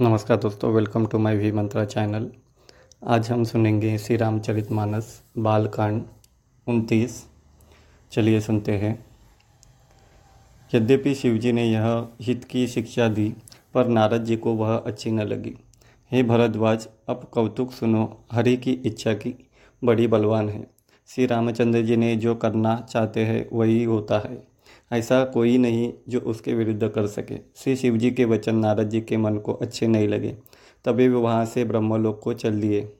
नमस्कार दोस्तों welcome to my V Mantra channel आज हम सुनेंगे श्री रामचरितमानस बालकांड उनतीस। चलिए सुनते हैं। यद्यपि शिवजी ने यह हित की शिक्षा दी, पर नारद जी को वह अच्छी न लगी। हे भरद्वाज, अब कौतुक सुनो, हरि की इच्छा की बड़ी बलवान है। श्री रामचंद्र जी ने जो करना चाहते हैं, वही होता है। ऐसा कोई नहीं जो उसके विरुद्ध कर सके। श्री शिव जी के वचन नारद जी के मन को अच्छे नहीं लगे। तभी वे वहाँ से ब्रह्मलोक को चल दिए।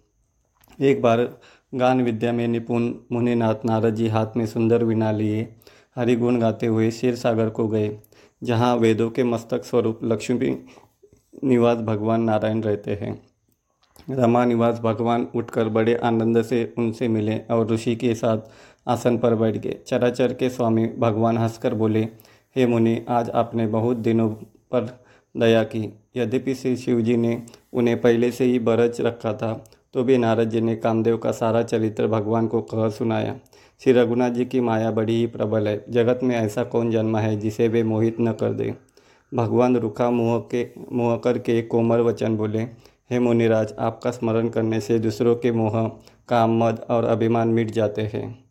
एक बार गान विद्या में निपुण मुनिनाथ नारद जी हाथ में सुंदर विना लिए, हरिगुण गाते हुए क्षीर सागर को गए, जहाँ वेदों के मस्तक स्वरूप लक्ष्मी निवास भगवान नारायण रहते हैं। रमा निवास भगवान उठकर बड़े आनंद से उनसे मिले और ऋषि के साथ आसन पर बैठ गए। चराचर के स्वामी भगवान हंसकर बोले, हे मुनि, आज आपने बहुत दिनों पर दया की। यद्यपि श्री शिव जी ने उन्हें पहले से ही बरच रखा था तो भी नारद जी ने कामदेव का सारा चरित्र भगवान को कह सुनाया। श्री रघुनाथ जी की माया बड़ी ही प्रबल है। जगत में ऐसा कौन जन्म है जिसे वे मोहित न कर दे? भगवान रुखा मुँह के, मुँह कर के कोमल वचन बोले, हे मुनिराज, आपका स्मरण करने से दूसरों के मोह, काम, मद और अभिमान मिट जाते हैं।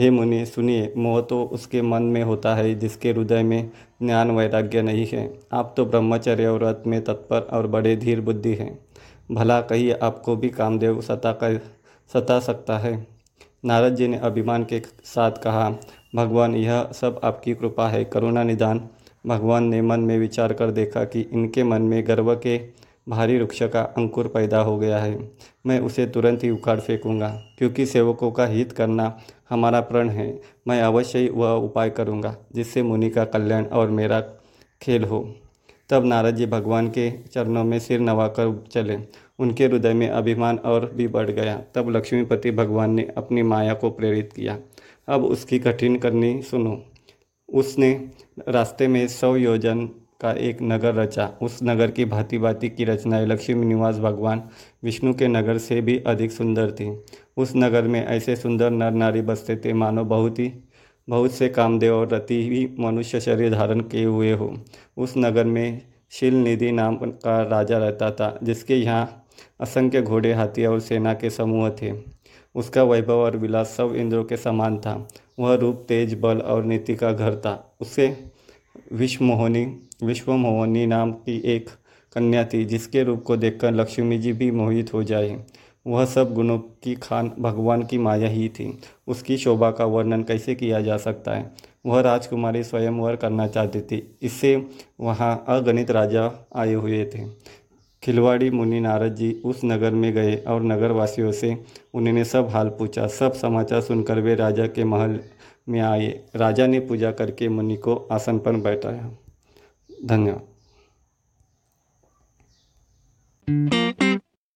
हे मुनि, सुनिए, मोह तो उसके मन में होता है, जिसके हृदय में ज्ञान वैराग्य नहीं है। आप तो ब्रह्मचर्य और व्रत में तत्पर और बड़े धीर बुद्धि हैं। भला कहीं आपको भी कामदेव सता कर सता सकता है। नारद जी ने अभिमान के साथ कहा, भगवान, यह सब आपकी कृपा है, करुणा निदान। भगवान ने मन में विचार कर देखा कि इनके मन में गर्व के भारी वृक्ष का अंकुर पैदा हो गया है। मैं उसे तुरंत ही उखाड़ फेंकूँगा, क्योंकि सेवकों का हित करना हमारा प्रण है। मैं अवश्य ही वह उपाय करूँगा, जिससे मुनि का कल्याण और मेरा खेल हो। तब नारद जी भगवान के चरणों में सिर नवाकर चले। उनके हृदय में अभिमान और भी बढ़ गया। तब लक्ष्मीपति भगवान ने अपनी माया को प्रेरित किया। अब उसकी कठिन करनी सुनो। उसने रास्ते में सौ योजन का एक नगर रचा। उस नगर की भांति भांति की रचनाएँ लक्ष्मी निवास भगवान विष्णु के नगर से भी अधिक सुंदर थी। उस नगर में ऐसे सुंदर नर नारी बसते थे, मानो बहुत ही, बहुत से कामदेव और रति ही मनुष्य शरीर धारण किए हुए हो। उस नगर में शिल निधि नाम का राजा रहता था, जिसके यहाँ असंख्य घोड़े, हाथी और सेना के समूह थे। उसका वैभव और विलास सब इंद्रों के समान था। वह रूप तेज, बल और नीति का घर था। उसे विश्वमोहनी विश्वमोहनी नाम की एक कन्या थी, जिसके रूप को देखकर लक्ष्मी जी भी मोहित हो जाए वह सब गुणों की खान, भगवान की माया ही थी। उसकी शोभा का वर्णन कैसे किया जा सकता है? वह राजकुमारी स्वयंवर करना चाहती थी। इससे वहाँ अगणित राजा आए हुए थे। खिलवाड़ी मुनि नारद जी उस नगर में गए और नगरवासियों से उन्होंने सब हाल पूछा। सब समाचार सुनकर वे राजा के महल में आए। राजा ने पूजा करके मुनि को आसन पर बैठाया। धन्यवाद।